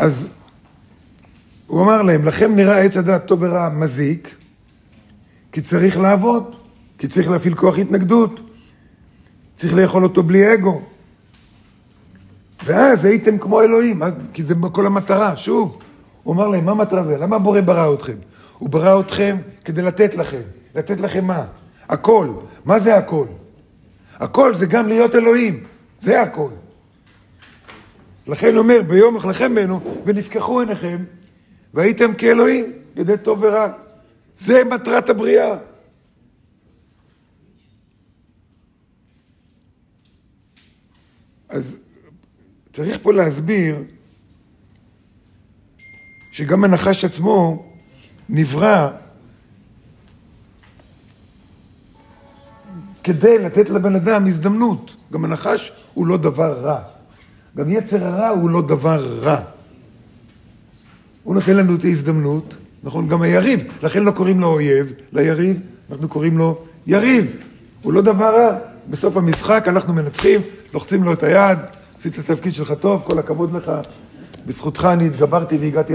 אז הוא אמר להם, לכם נראה עץ הדעת טוב ורע מזיק, כי צריך לעבוד, כי צריך להפעיל כוח התנגדות, צריך לאכול אותו בלי אגו. ואז הייתם כמו אלוהים, אז, כי זה כל המטרה, שוב. הוא אמר להם, מה המטרה? למה הבורא ברא אתכם? הוא ברא אתכם כדי לתת לכם. לתת לכם מה? הכל. מה זה הכל? הכל זה גם להיות אלוהים. זה הכל. לכן אומר, ביום אחלכם ממנו, ונפקחו עיניכם, והייתם כאלוהים, ידי טוב ורע. זה מטרת הבריאה. אז צריך פה להסביר שגם הנחש עצמו נברא כדי לתת לבן אדם הזדמנות. גם הנחש הוא לא דבר רע. גם יצר הרע הוא לא דבר רע. הוא נותן לנו את ההזדמנות, נכון? גם היריב, לכן לא קוראים לו אויב, ליריב, אנחנו קוראים לו יריב. הוא לא דבר רע. בסוף המשחק אנחנו מנצחים, לוחצים לו את היד, עשית את התפקיד שלך טוב, כל הכבוד לך. בזכותך אני התגברתי והגעתי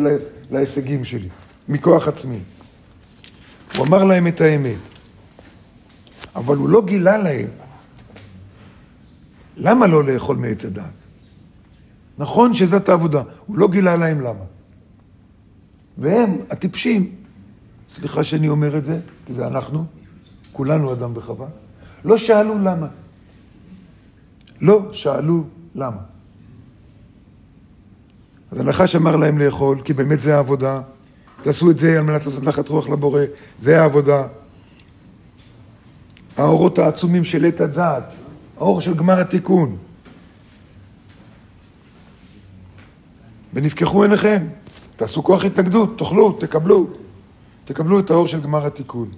להישגים שלי, מכוח עצמי. הוא אמר להם את האמת, אבל הוא לא גילה להם למה לא לאכול מעץ הדעת. נכון שזאת העבודה, הוא לא גילה להם למה. והם, הטיפשים, סליחה שאני אומר את זה, כי זה אנחנו, כולנו אדם וחווה, לא שאלו למה. לא שאלו למה. אז הנחש אמר להם לאכול, כי באמת זה העבודה. תעשו את זה על מנת לעשות נחת רוח לבורא, זה העבודה. האורות העצומים של עת הדעת, האור של גמר התיקון. ונפקחו עיניכם, תעשו כוח התנגדות, תאכלו, תקבלו, תקבלו את האור של גמר התיקון.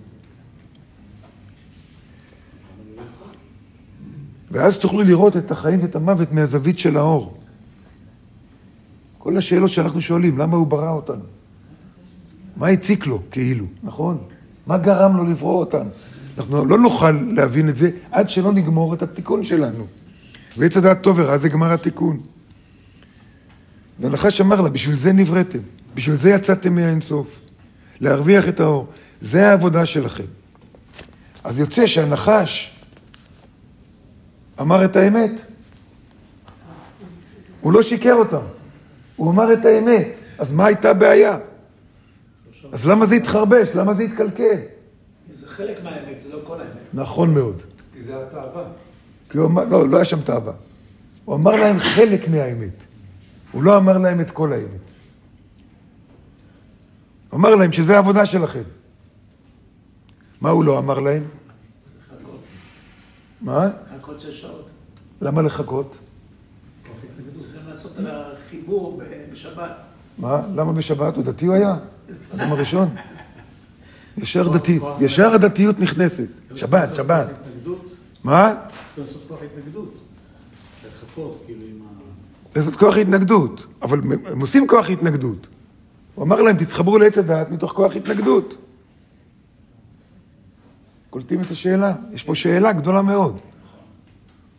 ואז תוכלו לראות את החיים ואת המוות מהזווית של האור. כל השאלות שאנחנו שואלים, למה הוא ברא אותנו? מה הציק לו, כאילו, נכון? מה גרם לו לברוא אותנו? אנחנו לא נוכל להבין את זה עד שלא נגמור את התיקון שלנו. ועץ הדעת טוב ורע זה גמר התיקון. אז הנחש אמר לה, בשביל זה נבראתם, בשביל זה יצאתם מהאינסוף, להרוויח את האור. זה העבודה שלכם. אז יוצא שהנחש אמר את האמת. הוא לא שיקר אותם, הוא אמר את האמת. אז מה הייתה הבעיה? אז למה זה התחרבש? למה זה התקלקל? זה חלק מהאמת, זה לא כל האמת. נכון מאוד. כי זה התאווה. כי הוא אמר, לא, לא היה שם תאווה. הוא אמר להם חלק מהאמת. הוא לא אמר להם את כל האמת. הוא אמר להם שזה העבודה שלכם. מה הוא לא אמר להם? לחכות. מה? לחכות שש שעות. למה לחכות? צריכים לעשות את החיבור בשבת. מה? למה בשבת? הוא דתי הוא היה? אדם הראשון? ישר דתי, ישר הדתיות נכנסת. שבת, שבת. מה? צריך לעשות כוח התנגדות. לחכות, כאילו, עם ה... לעשות כוח התנגדות. אבל הם עושים כוח התנגדות. הוא אמר להם, תתחברו לעץ הדעת מתוך כוח התנגדות. קולטים את השאלה? יש פה שאלה גדולה מאוד.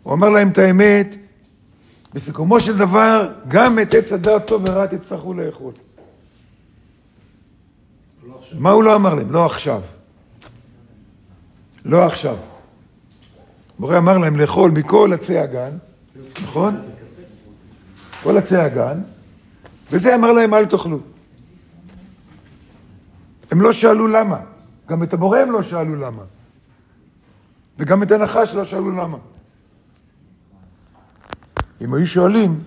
הוא אמר להם את האמת, בסיכומו של דבר, גם את עץ הדעת טוב ורע תצטרכו לאכול. מה הוא לא אמר להם? לא עכשיו. לא עכשיו. מורה אמר להם לאכול מכל עצי הגן, נכון? כל עצי הגן, וזה אמר להם אל תאכלו. הם לא שאלו למה. גם את המורה הם לא שאלו למה. וגם את הנחש לא שאלו למה. אם היו שואלים,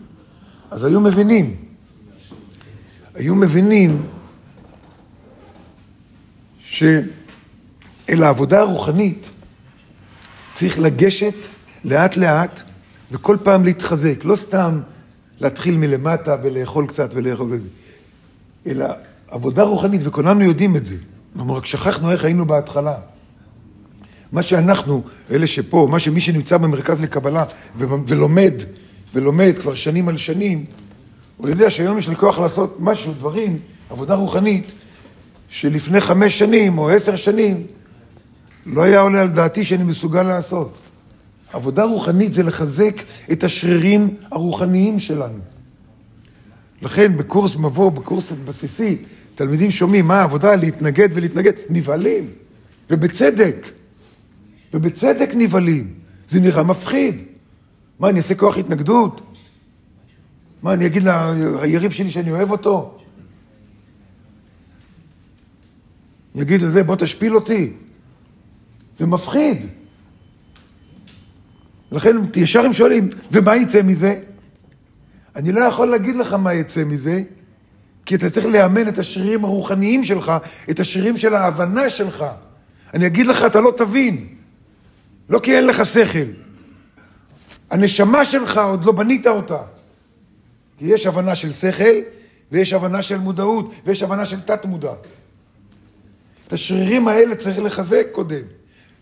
אז היו מבינים. היו מבינים שאל העבודה הרוחנית צריך לגשת לאט לאט וכל פעם להתחזק, לא סתם להתחיל מלמטה ולאכול קצת ולאכול אלא עבודה רוחנית, וכולנו יודעים את זה. אנחנו רק שכחנו איך היינו בהתחלה. מה שאנחנו, אלה שפה, מה שמי שנמצא במרכז לקבלה ולומד, ולומד כבר שנים על שנים, הוא יודע שהיום יש לי כוח לעשות משהו, דברים, עבודה רוחנית, שלפני חמש שנים או עשר שנים לא היה עולה על דעתי שאני מסוגל לעשות. עבודה רוחנית זה לחזק את השרירים הרוחניים שלנו. לכן בקורס מבוא, בקורס בסיסי, תלמידים שומעים מה העבודה להתנגד ולהתנגד, נבהלים, ובצדק, ובצדק נבהלים. זה נראה מפחיד. מה, אני אעשה כוח התנגדות? מה, אני אגיד ליריב שלי שאני אוהב אותו? אני אגיד לזה, בוא תשפיל אותי. זה מפחיד. לכן ישר הם שואלים, ומה יצא מזה? אני לא יכול להגיד לך מה יצא מזה, כי אתה צריך לאמן את השרירים הרוחניים שלך, את השרירים של ההבנה שלך. אני אגיד לך, אתה לא תבין. לא כי אין לך שכל. הנשמה שלך, עוד לא בנית אותה. כי יש הבנה של שכל, ויש הבנה של מודעות, ויש הבנה של תת-מודע. את השרירים האלה צריך לחזק קודם.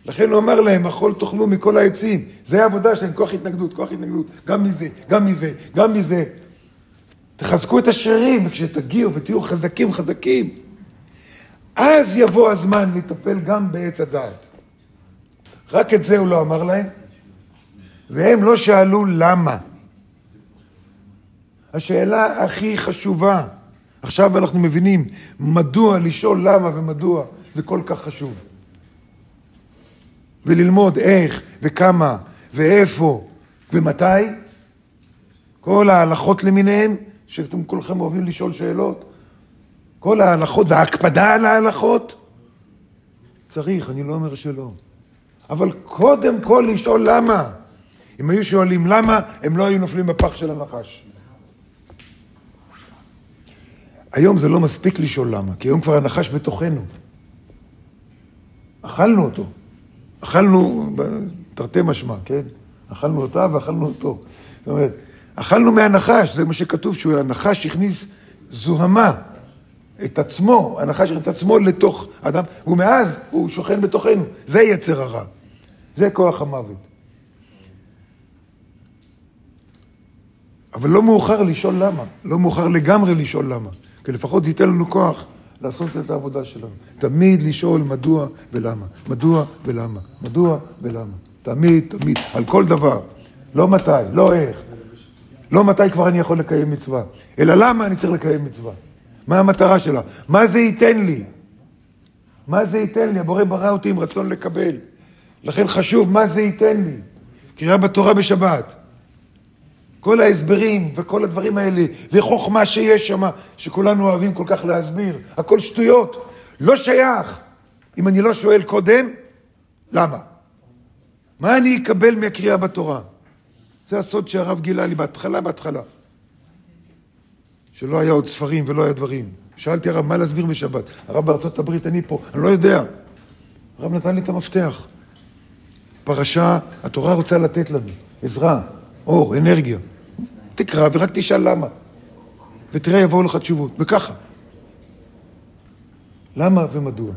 לכן הוא אמר להם, אכול תאכלו מכל העצים. זה העבודה שלהם, כוח התנגדות, כוח התנגדות. גם מזה, גם מזה, גם מזה. תחזקו את השרירים, וכשתגיעו ותהיו חזקים חזקים, אז יבוא הזמן לטפל גם בעץ הדעת. רק את זה הוא לא אמר להם, והם לא שאלו למה. השאלה הכי חשובה, עכשיו אנחנו מבינים מדוע לשאול למה ומדוע זה כל כך חשוב. וללמוד איך וכמה ואיפה ומתי, כל ההלכות למיניהם, שאתם כולכם אוהבים לשאול שאלות, כל ההלכות וההקפדה על ההלכות, צריך, אני לא אומר שלא. אבל קודם כל לשאול למה. אם היו שואלים למה, הם לא היו נופלים בפח של הנחש. היום זה לא מספיק לשאול למה, כי היום כבר הנחש בתוכנו. אכלנו אותו. אכלנו, תרתי משמע, כן? אכלנו אותה ואכלנו אותו. זאת אומרת, אכלנו מהנחש, זה מה שכתוב, שהוא הנחש הכניס זוהמה, את עצמו, הנחש הכניס את עצמו לתוך אדם, ומאז הוא שוכן בתוכנו. זה יצר הרע. זה כוח המוות. אבל לא מאוחר לשאול למה. לא מאוחר לגמרי לשאול למה. כי לפחות זה ייתן לנו כוח לעשות את העבודה שלנו. תמיד לשאול מדוע ולמה. מדוע ולמה. מדוע ולמה. תמיד, תמיד, על כל דבר. לא מתי, לא איך. לא מתי כבר אני יכול לקיים מצווה, אלא למה אני צריך לקיים מצווה. מה המטרה שלה? מה זה ייתן לי? מה זה ייתן לי? הבורא ברא אותי עם רצון לקבל. לכן חשוב מה זה ייתן לי. קריאה בתורה בשבת. כל ההסברים וכל הדברים האלה, וחוכמה שיש שם, שכולנו אוהבים כל כך להסביר, הכל שטויות, לא שייך. אם אני לא שואל קודם, למה? מה אני אקבל מהקריאה בתורה? זה הסוד שהרב גילה לי בהתחלה, בהתחלה. שלא היה עוד ספרים ולא היה דברים. שאלתי הרב, מה להסביר בשבת? הרב בארצות הברית, אני פה, אני לא יודע. הרב נתן לי את המפתח. פרשה, התורה רוצה לתת לנו עזרה, אור, אנרגיה. תקרא ורק תשאל למה. ותראה, יבואו לך תשובות. וככה. למה ומדוע?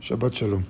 שבת שלום.